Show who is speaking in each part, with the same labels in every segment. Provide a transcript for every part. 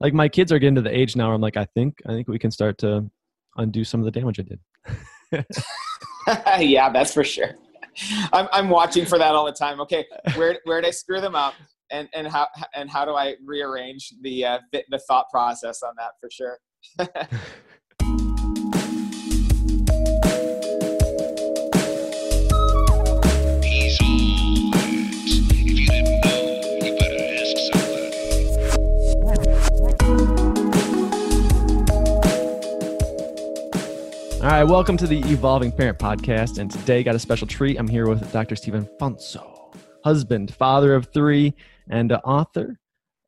Speaker 1: like my kids are getting to the age now where I'm like, I think I think we can start to undo some of the damage I did.
Speaker 2: yeah, that's for sure. I'm I'm watching for that all the time. Okay, where where did I screw them up, and and how and how do I rearrange the uh, the, the thought process on that for sure.
Speaker 1: All right, welcome to the Evolving Parent Podcast. And today, got a special treat. I'm here with Dr. Stephen Fonzo, husband, father of three, and author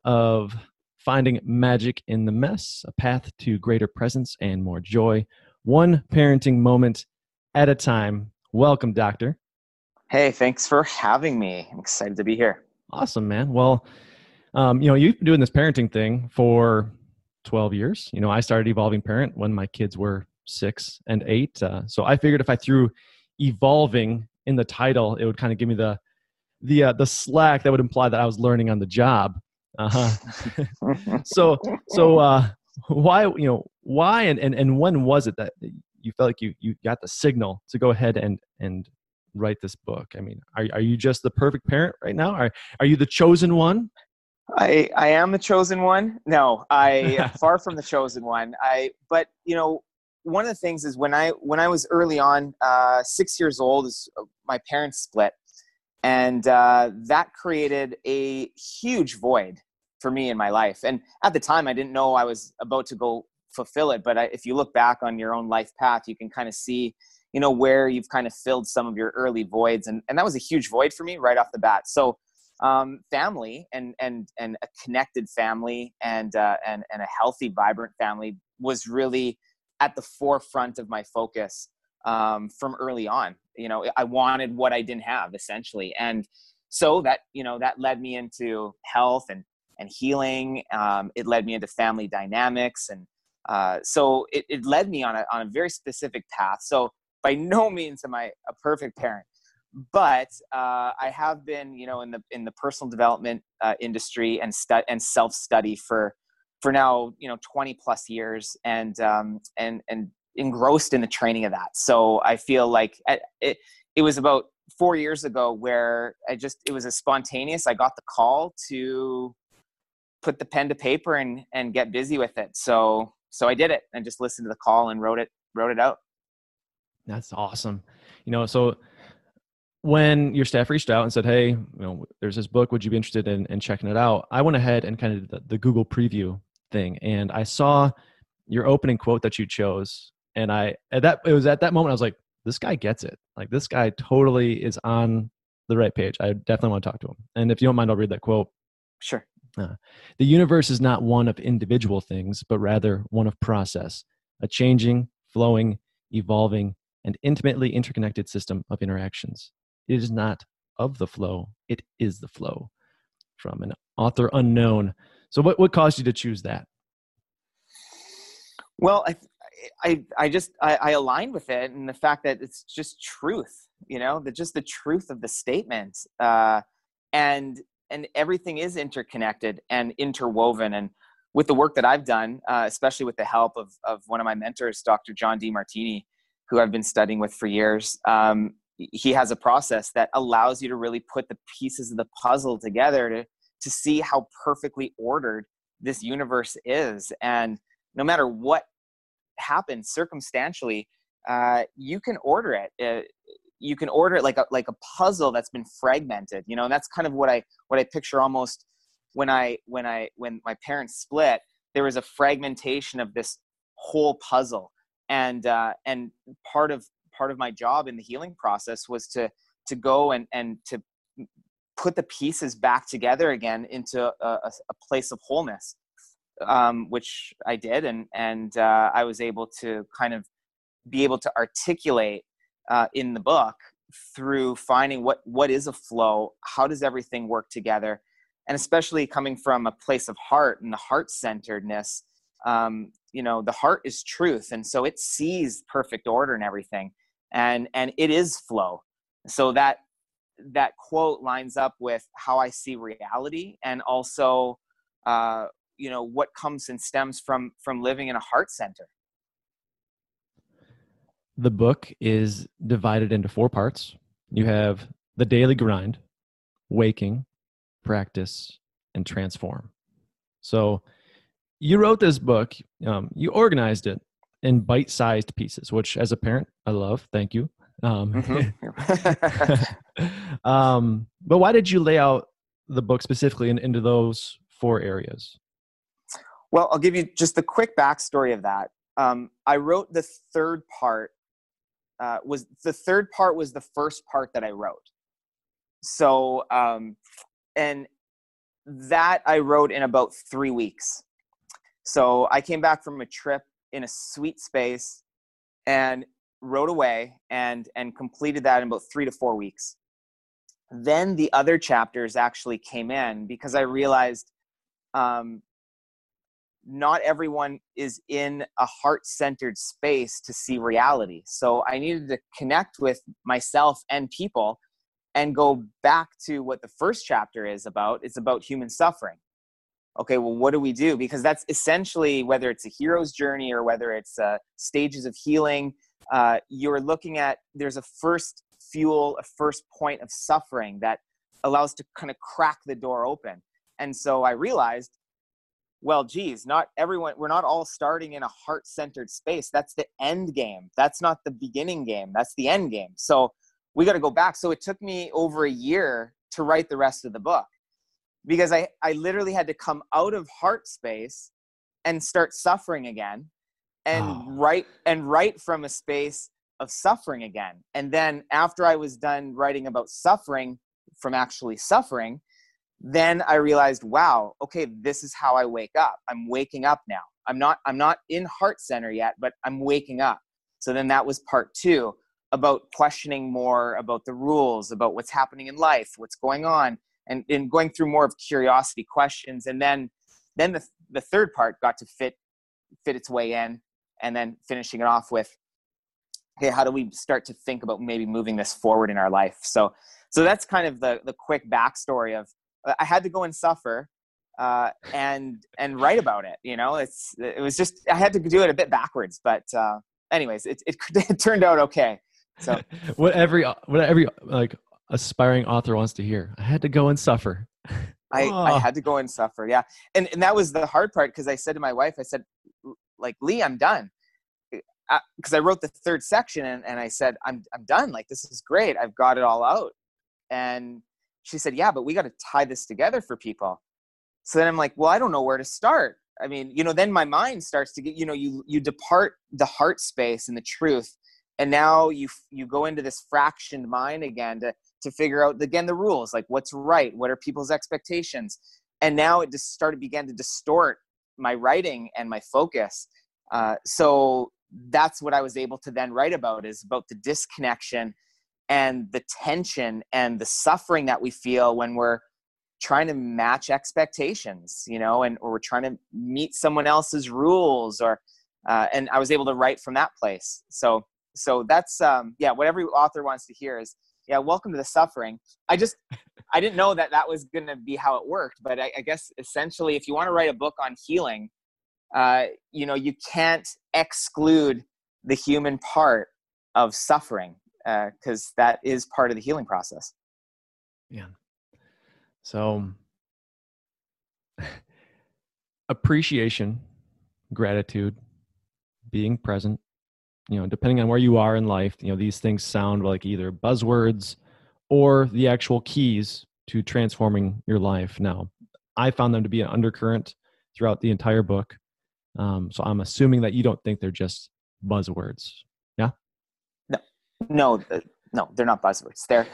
Speaker 1: of Finding Magic in the Mess A Path to Greater Presence and More Joy, one parenting moment at a time. Welcome, Doctor.
Speaker 2: Hey, thanks for having me. I'm excited to be here.
Speaker 1: Awesome, man. Well, um, you know, you've been doing this parenting thing for 12 years. You know, I started Evolving Parent when my kids were six and eight. Uh, so I figured if I threw evolving in the title, it would kind of give me the the uh, the slack that would imply that I was learning on the job. Uh-huh. so so uh, why you know why and, and and when was it that you felt like you you got the signal to go ahead and and write this book? I mean, are are you just the perfect parent right now? Are are you the chosen one?
Speaker 2: I I am the chosen one. No, I far from the chosen one. I but you know one of the things is when I when I was early on, uh, six years old, is uh, my parents split, and uh, that created a huge void for me in my life. And at the time, I didn't know I was about to go fulfill it. But I, if you look back on your own life path, you can kind of see, you know, where you've kind of filled some of your early voids, and and that was a huge void for me right off the bat. So. Um, family and and and a connected family and uh, and and a healthy, vibrant family was really at the forefront of my focus um, from early on. You know, I wanted what I didn't have essentially, and so that you know that led me into health and and healing. Um, it led me into family dynamics, and uh, so it, it led me on a on a very specific path. So by no means am I a perfect parent, but uh, I have been, you know, in the in the personal development uh, industry and stu- and self study for for now you know 20 plus years and um, and and engrossed in the training of that. So i feel like it, it was about four years ago where i just it was a spontaneous. I got the call to put the pen to paper and and get busy with it. So so i did it. And just listened to the call and wrote it wrote it out.
Speaker 1: That's awesome. You know so when your staff reached out and said hey you know there's this book. Would you be interested in, in checking it out? I went ahead and kind of the, the google preview thing. And i saw your opening quote that you chose and i at that it was at that moment i was like this guy gets it. Like this guy totally is on the right page. I definitely want to talk to him. And if you don't mind i'll read that quote.
Speaker 2: Sure.
Speaker 1: Uh, the universe is not one of individual things but rather one of process a changing flowing evolving and intimately interconnected system of interactions. It is not of the flow it is the flow. From an author unknown so what, what caused you to choose that?
Speaker 2: Well, I, I, I just, I, I aligned with it and the fact that it's just truth, you know, the, just the truth of the statement. Uh, and, and everything is interconnected and interwoven. And with the work that I've done, uh, especially with the help of, of one of my mentors, Dr. John Demartini, who I've been studying with for years, um, he has a process that allows you to really put the pieces of the puzzle together to to see how perfectly ordered this universe is and no matter what happens circumstantially uh, you can order it uh, you can order it like a like a puzzle that's been fragmented you know and that's kind of what i what i picture almost when i when i when my parents split there was a fragmentation of this whole puzzle and uh, and part of part of my job in the healing process was to to go and and to put the pieces back together again into a, a, a place of wholeness, um, which I did, and and uh, I was able to kind of be able to articulate uh, in the book through finding what what is a flow, how does everything work together, and especially coming from a place of heart and the heart centeredness. Um, you know, the heart is truth, and so it sees perfect order and everything, and and it is flow. So that that quote lines up with how I see reality and also, uh, you know what comes and stems from from living in a heart center.
Speaker 1: The book is divided into four parts. You have the daily grind waking practice and transform. So you wrote this book um, you organized it in bite-sized pieces which as a parent i love thank you um, mm-hmm. um, but why did you lay out the book specifically in, into those four areas?
Speaker 2: Well, I'll give you just the quick backstory of that. Um, I wrote the third part. Uh, was the third part was the first part that I wrote. So, um, and that I wrote in about three weeks. So I came back from a trip in a sweet space and wrote away and and completed that in about three to four weeks then the other chapters actually came in because I realized um, not everyone is in a heart centered space to see reality. So I needed to connect with myself and people and go back to what the first chapter is about. It's about human suffering. Okay, well, what do we do? Because that's essentially whether it's a hero's journey or whether it's uh, stages of healing, uh, you're looking at there's a first fuel a first point of suffering that allows to kind of crack the door open. And so I realized, well, geez, not everyone, we're not all starting in a heart centered space. That's the end game. That's not the beginning game. That's the end game. So we got to go back. So it took me over a year to write the rest of the book because I, I literally had to come out of heart space and start suffering again and oh. write and write from a space of suffering again. And then after I was done writing about suffering from actually suffering, then I realized, wow, okay, this is how I wake up. I'm waking up now. I'm not I'm not in heart center yet, but I'm waking up. So then that was part 2 about questioning more about the rules, about what's happening in life, what's going on, and, and going through more of curiosity questions. And then then the the third part got to fit fit its way in and then finishing it off with okay how do we start to think about maybe moving this forward in our life? So so that's kind of the the quick backstory of i had to go and suffer uh, and and write about it you know? It's it was just i had to do it a bit backwards but uh, anyways it, it, it turned out okay so.
Speaker 1: What every what every like aspiring author wants to hear i had to go and suffer.
Speaker 2: I, oh. I had to go and suffer yeah. And and that was the hard part because i said to my wife i said like lee i'm done uh, uh, because I, I, wrote the third section and, and I said, I'm, I'm done. Like, this is great. I've got it all out. And she said, yeah, but we got to tie this together for people. So then I'm like, well, I don't know where to start. I mean, you know, then my mind starts to get, you know, you, you depart the heart space and the truth. And now you, you go into this fractioned mind again to, to figure out again, the rules, like what's right. What are people's expectations? And now it just started, began to distort my writing and my focus. Uh, so that's what I was able to then write about is about the disconnection and the tension and the suffering that we feel when we're trying to match expectations, you know, and or we're trying to meet someone else's rules or uh, and I was able to write from that place. So so that's um yeah, what every author wants to hear is yeah, welcome to the suffering. I just I didn't know that that was going to be how it worked, but I, I guess essentially, if you want to write a book on healing, uh, you know you can't exclude the human part of suffering because uh, that is part of the healing process.
Speaker 1: Yeah. So appreciation gratitude being present you know depending on where you are in life you know these things sound like either buzzwords or the actual keys to transforming your life now i found them to be an undercurrent throughout the entire book um, so I'm assuming that you don't think they're just buzzwords. Yeah.
Speaker 2: No, no, no, they're not buzzwords. They're,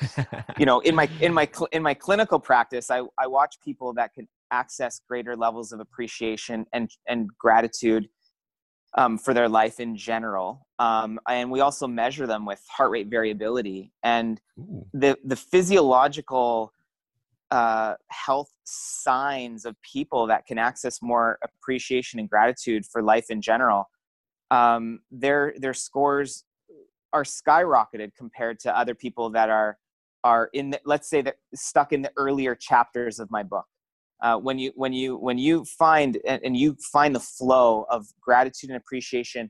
Speaker 2: you know, in my in my in my clinical practice, I I watch people that can access greater levels of appreciation and and gratitude um, for their life in general. Um, and we also measure them with heart rate variability and Ooh. the the physiological uh, health signs of people that can access more appreciation and gratitude for life in general, um, their their scores are skyrocketed compared to other people that are are in the, let's say that stuck in the earlier chapters of my book. Uh, when you when you when you find and, and you find the flow of gratitude and appreciation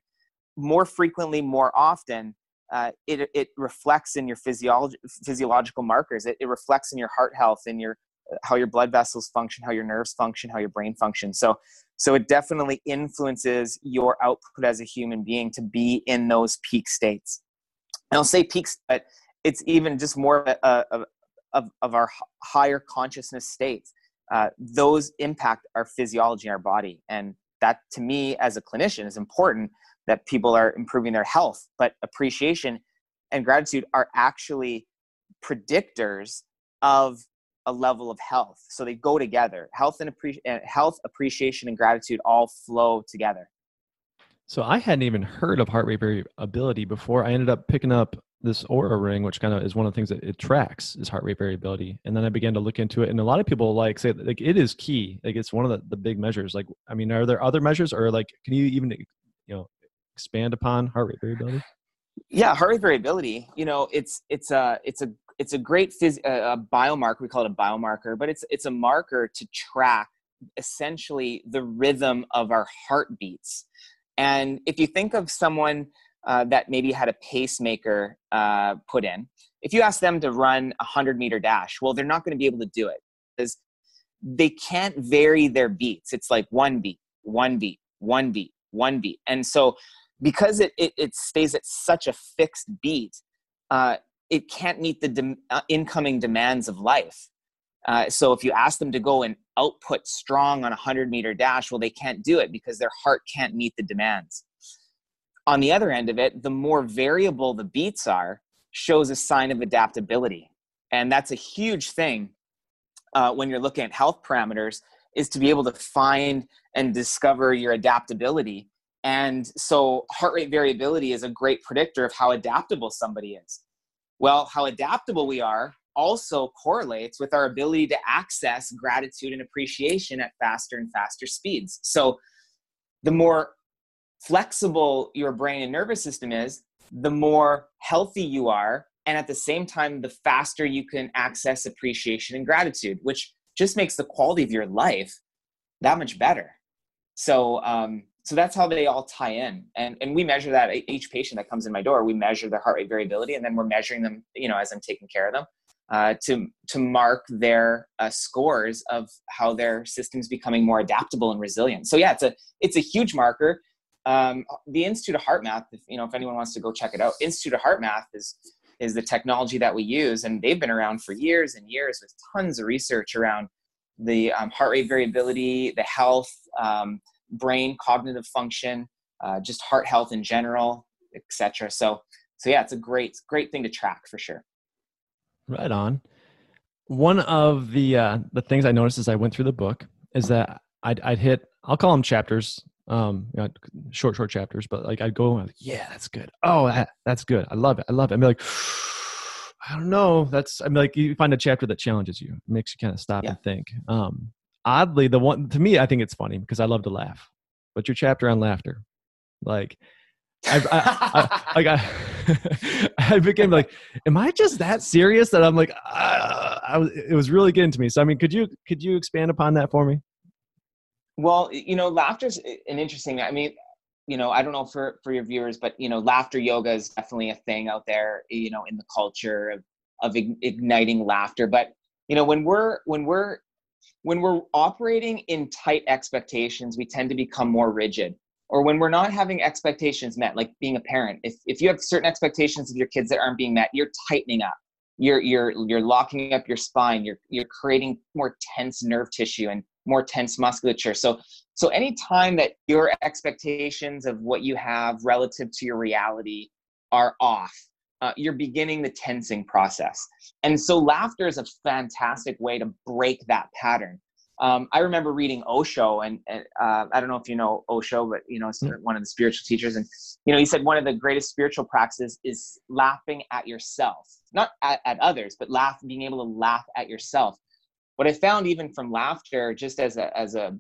Speaker 2: more frequently, more often, uh, it, it reflects in your physiology, physiological markers. It, it reflects in your heart health, in your how your blood vessels function, how your nerves function, how your brain functions. So, so it definitely influences your output as a human being to be in those peak states. And I'll say peaks, but it's even just more of, of, of our higher consciousness states. Uh, those impact our physiology our body. And that to me as a clinician is important that people are improving their health. But appreciation and gratitude are actually predictors of a level of health. So they go together. Health and appreci- health appreciation and gratitude all flow together.
Speaker 1: So i hadn't even heard of heart rate variability before. I ended up picking up this Oura ring which kind of is one of the things that it tracks is heart rate variability and then i began to look into it and a lot of people like say like it is key like it's one of the, the big measures like i mean are there other measures or like can you even you know expand upon heart rate variability?
Speaker 2: Yeah, heart rate variability. You know, it's it's a it's a it's a great phys- a biomarker. We call it a biomarker, but it's it's a marker to track essentially the rhythm of our heartbeats. And if you think of someone uh, that maybe had a pacemaker uh, put in, if you ask them to run a hundred meter dash, well, they're not going to be able to do it because they can't vary their beats. It's like one beat, one beat, one beat, one beat, and so because it, it, it stays at such a fixed beat, uh, it can't meet the de- uh, incoming demands of life. Uh, so if you ask them to go and output strong on a 100 meter dash, well, they can't do it because their heart can't meet the demands. On the other end of it, the more variable the beats are, shows a sign of adaptability. And that's a huge thing uh, when you're looking at health parameters is to be able to find and discover your adaptability and so heart rate variability is a great predictor of how adaptable somebody is. Well, how adaptable we are also correlates with our ability to access gratitude and appreciation at faster and faster speeds. So the more flexible your brain and nervous system is, the more healthy you are. And at the same time, the faster you can access appreciation and gratitude, which just makes the quality of your life that much better. So, um, so that's how they all tie in and and we measure that each patient that comes in my door we measure their heart rate variability and then we're measuring them you know as i'm taking care of them uh, to to mark their uh, scores of how their system's becoming more adaptable and resilient so yeah it's a it's a huge marker um, the institute of HeartMath if you know if anyone wants to go check it out institute of HeartMath is is the technology that we use and they've been around for years and years with tons of research around the um, heart rate variability the health um, brain cognitive function uh, just heart health in general etc so so yeah it's a great great thing to track for sure.
Speaker 1: Right on. One of the uh, the things i noticed as i went through the book is that i'd, I'd hit i'll call them chapters um you know, short short chapters but like i'd go like, yeah that's good. Oh that, that's good. I love it. I love it. I'm like i don't know. That's i'm like you find a chapter that challenges you. Makes you kind of stop yeah. and think. Um oddly the one to me i think it's funny because i love to laugh but your chapter on laughter like I, I, I, I, I, became like, am I just that serious that I'm like, uh, I was, it was really getting to me. So, I mean, could you, could you expand upon that for me?
Speaker 2: Well, you know, laughter's an interesting, I mean, you know, I don't know for, for your viewers, but you know, laughter yoga is definitely a thing out there, you know, in the culture of, of igniting laughter. But, you know, when we're, when we're when we're operating in tight expectations, we tend to become more rigid. Or when we're not having expectations met, like being a parent, if, if you have certain expectations of your kids that aren't being met, you're tightening up. You're, you're, you're locking up your spine. You're, you're creating more tense nerve tissue and more tense musculature. So, so any time that your expectations of what you have relative to your reality are off, uh, you're beginning the tensing process. And so laughter is a fantastic way to break that pattern. Um, I remember reading Osho, and, and uh, I don't know if you know Osho, but you know, it's mm. one of the spiritual teachers, and you know, he said one of the greatest spiritual practices is laughing at yourself, not at, at others, but laugh, being able to laugh at yourself. What I found, even from laughter, just as a as a,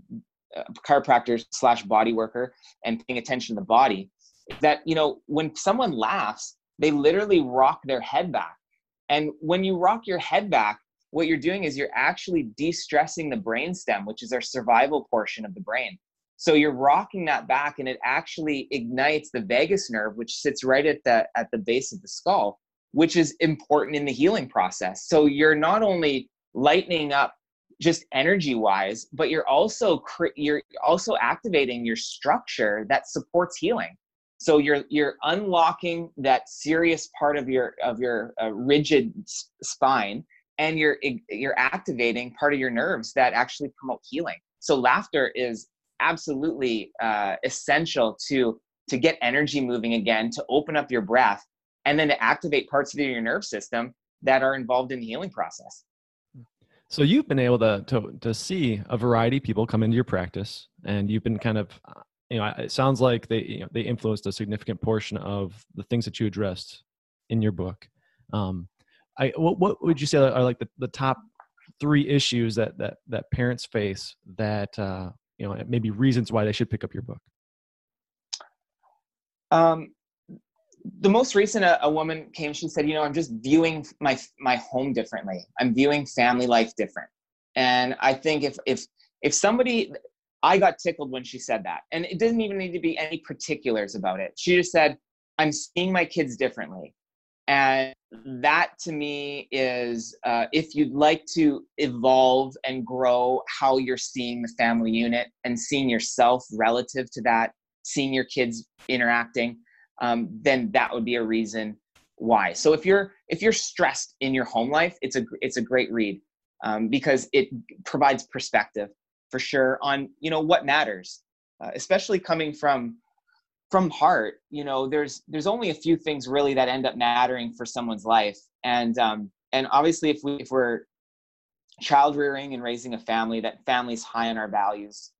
Speaker 2: a chiropractor slash body worker, and paying attention to the body, that you know, when someone laughs, they literally rock their head back. And when you rock your head back, what you're doing is you're actually de-stressing the brainstem, which is our survival portion of the brain. So you're rocking that back and it actually ignites the vagus nerve, which sits right at the at the base of the skull, which is important in the healing process. So you're not only lightening up just energy wise, but you're also you're also activating your structure that supports healing. So you're you're unlocking that serious part of your of your uh, rigid spine and you're you're activating part of your nerves that actually promote healing so laughter is absolutely uh, essential to to get energy moving again to open up your breath and then to activate parts of your nerve system that are involved in the healing process
Speaker 1: so you've been able to to, to see a variety of people come into your practice and you've been kind of uh, you know it sounds like they you know, they influenced a significant portion of the things that you addressed in your book um, I what, what would you say are like the, the top three issues that that that parents face that uh, you know maybe reasons why they should pick up your book?
Speaker 2: Um, the most recent a, a, woman came she said you know i'm just viewing my my home differently. I'm viewing family life different. And i think if if if somebody i got tickled when she said that. And it doesn't even need to be any particulars about it. She just said i'm seeing my kids differently. And that to me is uh, if you'd like to evolve and grow how you're seeing the family unit and seeing yourself relative to that, seeing your kids interacting, um, then that would be a reason why. So if you're if you're stressed in your home life, it's a it's a great read um, because it provides perspective for sure on you know what matters, uh, especially coming from from heart you know there's there's only a few things really that end up mattering for someone's life and um and obviously if we if we're child rearing and raising a family that family's high on our values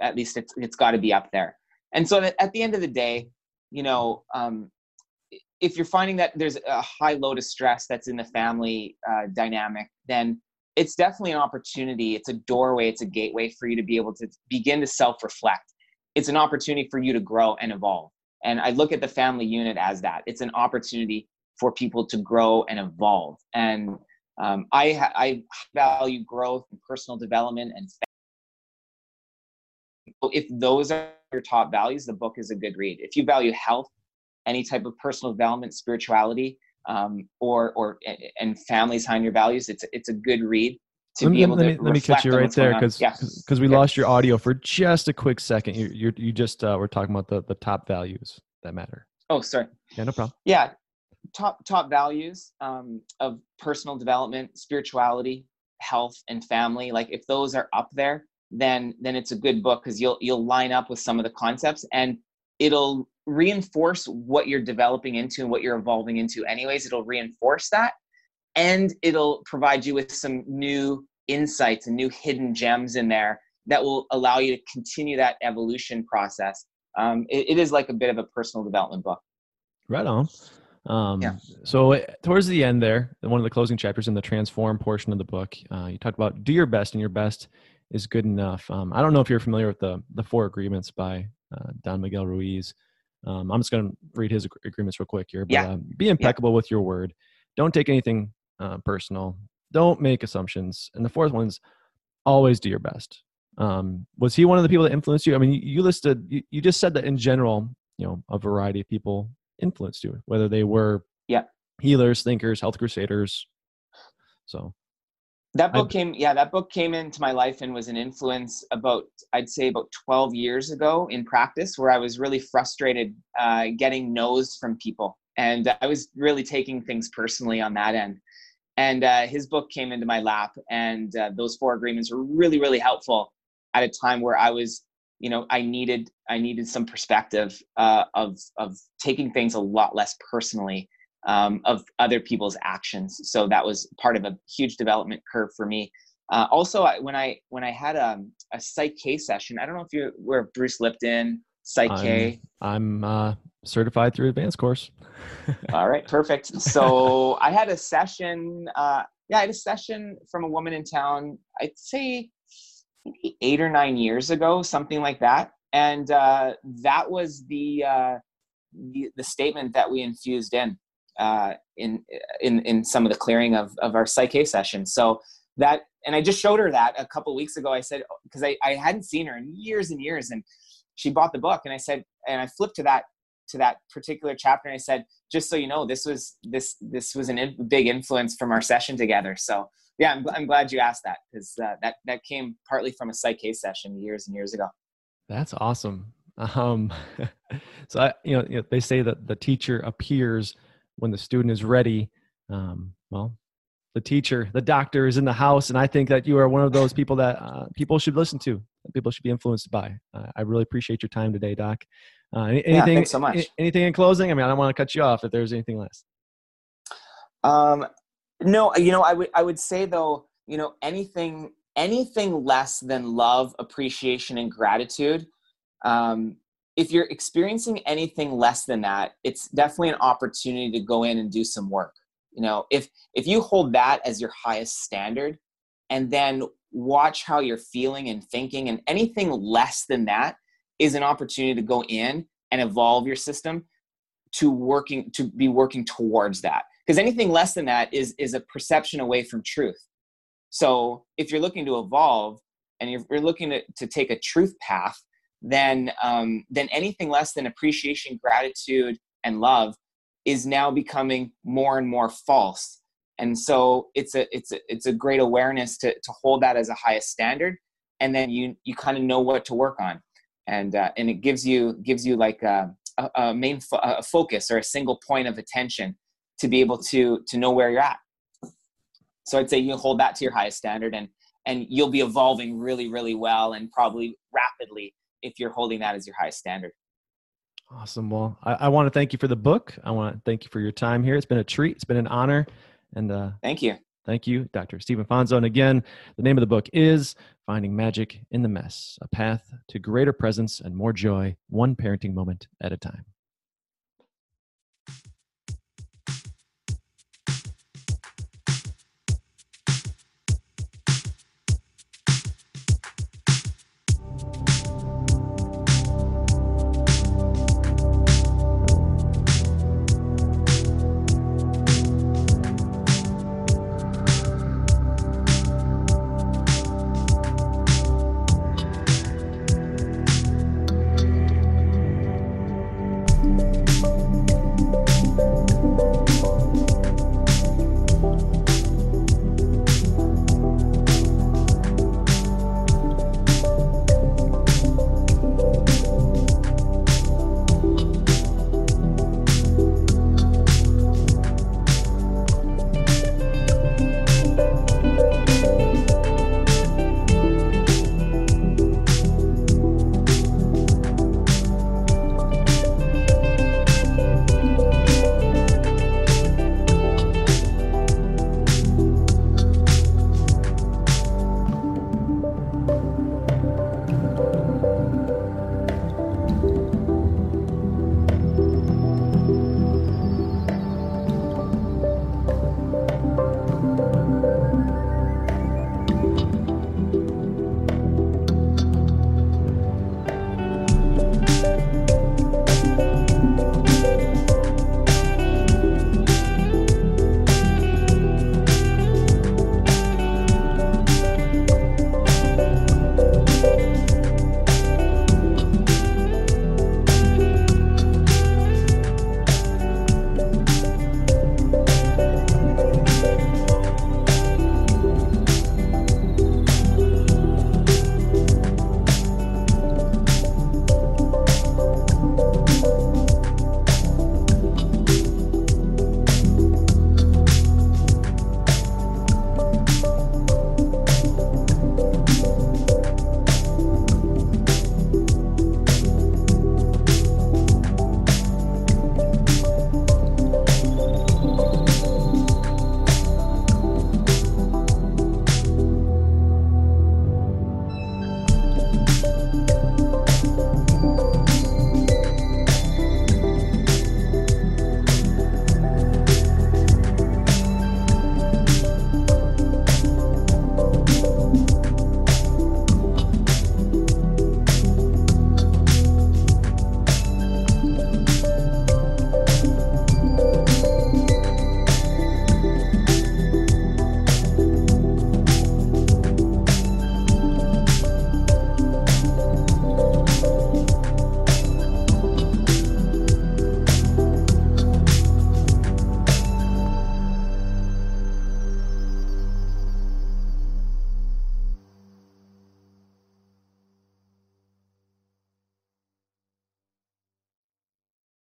Speaker 2: at least it's it's got to be up there and so at the end of the day you know um if you're finding that there's a high load of stress that's in the family uh, dynamic then it's definitely an opportunity it's a doorway it's a gateway for you to be able to begin to self reflect it's an opportunity for you to grow and evolve. And I look at the family unit as that. It's an opportunity for people to grow and evolve. And um, I, I value growth and personal development. And if those are your top values, the book is a good read. If you value health, any type of personal development, spirituality, um, or or and families behind your values, it's it's a good read to
Speaker 1: let
Speaker 2: be able
Speaker 1: let
Speaker 2: to
Speaker 1: me, let me catch you right there because because yeah. we yeah. lost your audio for just a quick second. You you you just uh, were talking about the the top values that matter.
Speaker 2: Oh, sorry.
Speaker 1: Yeah, no problem.
Speaker 2: Yeah, top top values um, of personal development, spirituality, health, and family. Like if those are up there, then then it's a good book because you'll you'll line up with some of the concepts and it'll reinforce what you're developing into and what you're evolving into. Anyways, it'll reinforce that and it'll provide you with some new insights and new hidden gems in there that will allow you to continue that evolution process. Um, it, it is like a bit of a personal development book.
Speaker 1: Right on. Um, yeah. So towards the end there, one of the closing chapters in the transform portion of the book, uh, you talk about do your best, and your best is good enough. Um, I don't know if you're familiar with the the four agreements by uh, Don Miguel Ruiz. Um, I'm just going to read his agreements real quick here. But, yeah. Um, be impeccable yeah. with your word. Don't take anything uh, personal. Don't make assumptions. And the fourth one's always do your best. Um, was he one of the people that influenced you? I mean, you, you listed, you, you just said that in general, you know, a variety of people influenced you, whether they were
Speaker 2: yeah
Speaker 1: healers, thinkers, health crusaders. So
Speaker 2: that book came, yeah, that book came into my life and was an influence about, I'd say, about 12 years ago in practice, where I was really frustrated uh, getting no's from people, and I was really taking things personally on that end. And uh, his book came into my lap and uh, those four agreements were really really helpful at a time where i was you know i needed i needed some perspective uh, of of taking things a lot less personally um, of other people's actions so that was part of a huge development curve for me uh, also I, when i when i had a, um, a PSYCH-K session i don't know if you were bruce lipton PSYCH-K
Speaker 1: i'm, I'm uh, certified through advanced course.
Speaker 2: All right, perfect. So I had a session. Uh, yeah, I had a session from a woman in town. I'd say maybe eight or nine years ago, something like that. And uh, that was the, uh, the the statement that we infused in. Uh, in in in some of the clearing of of our PSYCH-K session. So that and I just showed her that a couple weeks ago. I said because I, I hadn't seen her in years and years, and she bought the book, and I said and I flipped to that to that particular chapter, and I said just so you know, this was this this was a in, big influence from our session together. So yeah, I'm, I'm glad you asked that because uh, that that came partly from a PSYCH-K session years and years ago.
Speaker 1: That's awesome. Um, so I, you know, they say that the teacher appears when the student is ready. Um, well, the teacher, the doctor is in the house, and I think that you are one of those people that uh, people should listen to. People should be influenced by. Uh, I really appreciate your time today, Doc. Uh, anything,
Speaker 2: yeah, thanks so much.
Speaker 1: Anything in closing? I mean, I don't want to cut you off if there's anything less.
Speaker 2: Um, no, you know, I would I would say though, you know, anything anything less than love, appreciation, and gratitude. Um, if you're experiencing anything less than that, it's definitely an opportunity to go in and do some work. You know, if if you hold that as your highest standard, and then watch how you're feeling and thinking, and anything less than that is an opportunity to go in and evolve your system to working to be working towards that because anything less than that is is a perception away from truth so if you're looking to evolve and you're, you're looking to, to take a truth path then um, then anything less than appreciation gratitude and love is now becoming more and more false. And so it's a it's a it's a great awareness to to hold that as a highest standard and then you you kind of know what to work on. And uh, and it gives you gives you like a, a, main fo- a focus or a single point of attention to be able to to know where you're at. So i'd say you hold that to your highest standard and and you'll be evolving really really well and probably rapidly if you're holding that as your highest standard
Speaker 1: awesome well i, I want to thank you for the book i want to thank you for your time here it's been a treat it's been an honor and uh,
Speaker 2: thank you
Speaker 1: Thank you, Dr. Steven Fonzo. And again, the name of the book is Finding Magic in the Mess A Path to Greater Presence and More Joy, One Parenting Moment at a Time.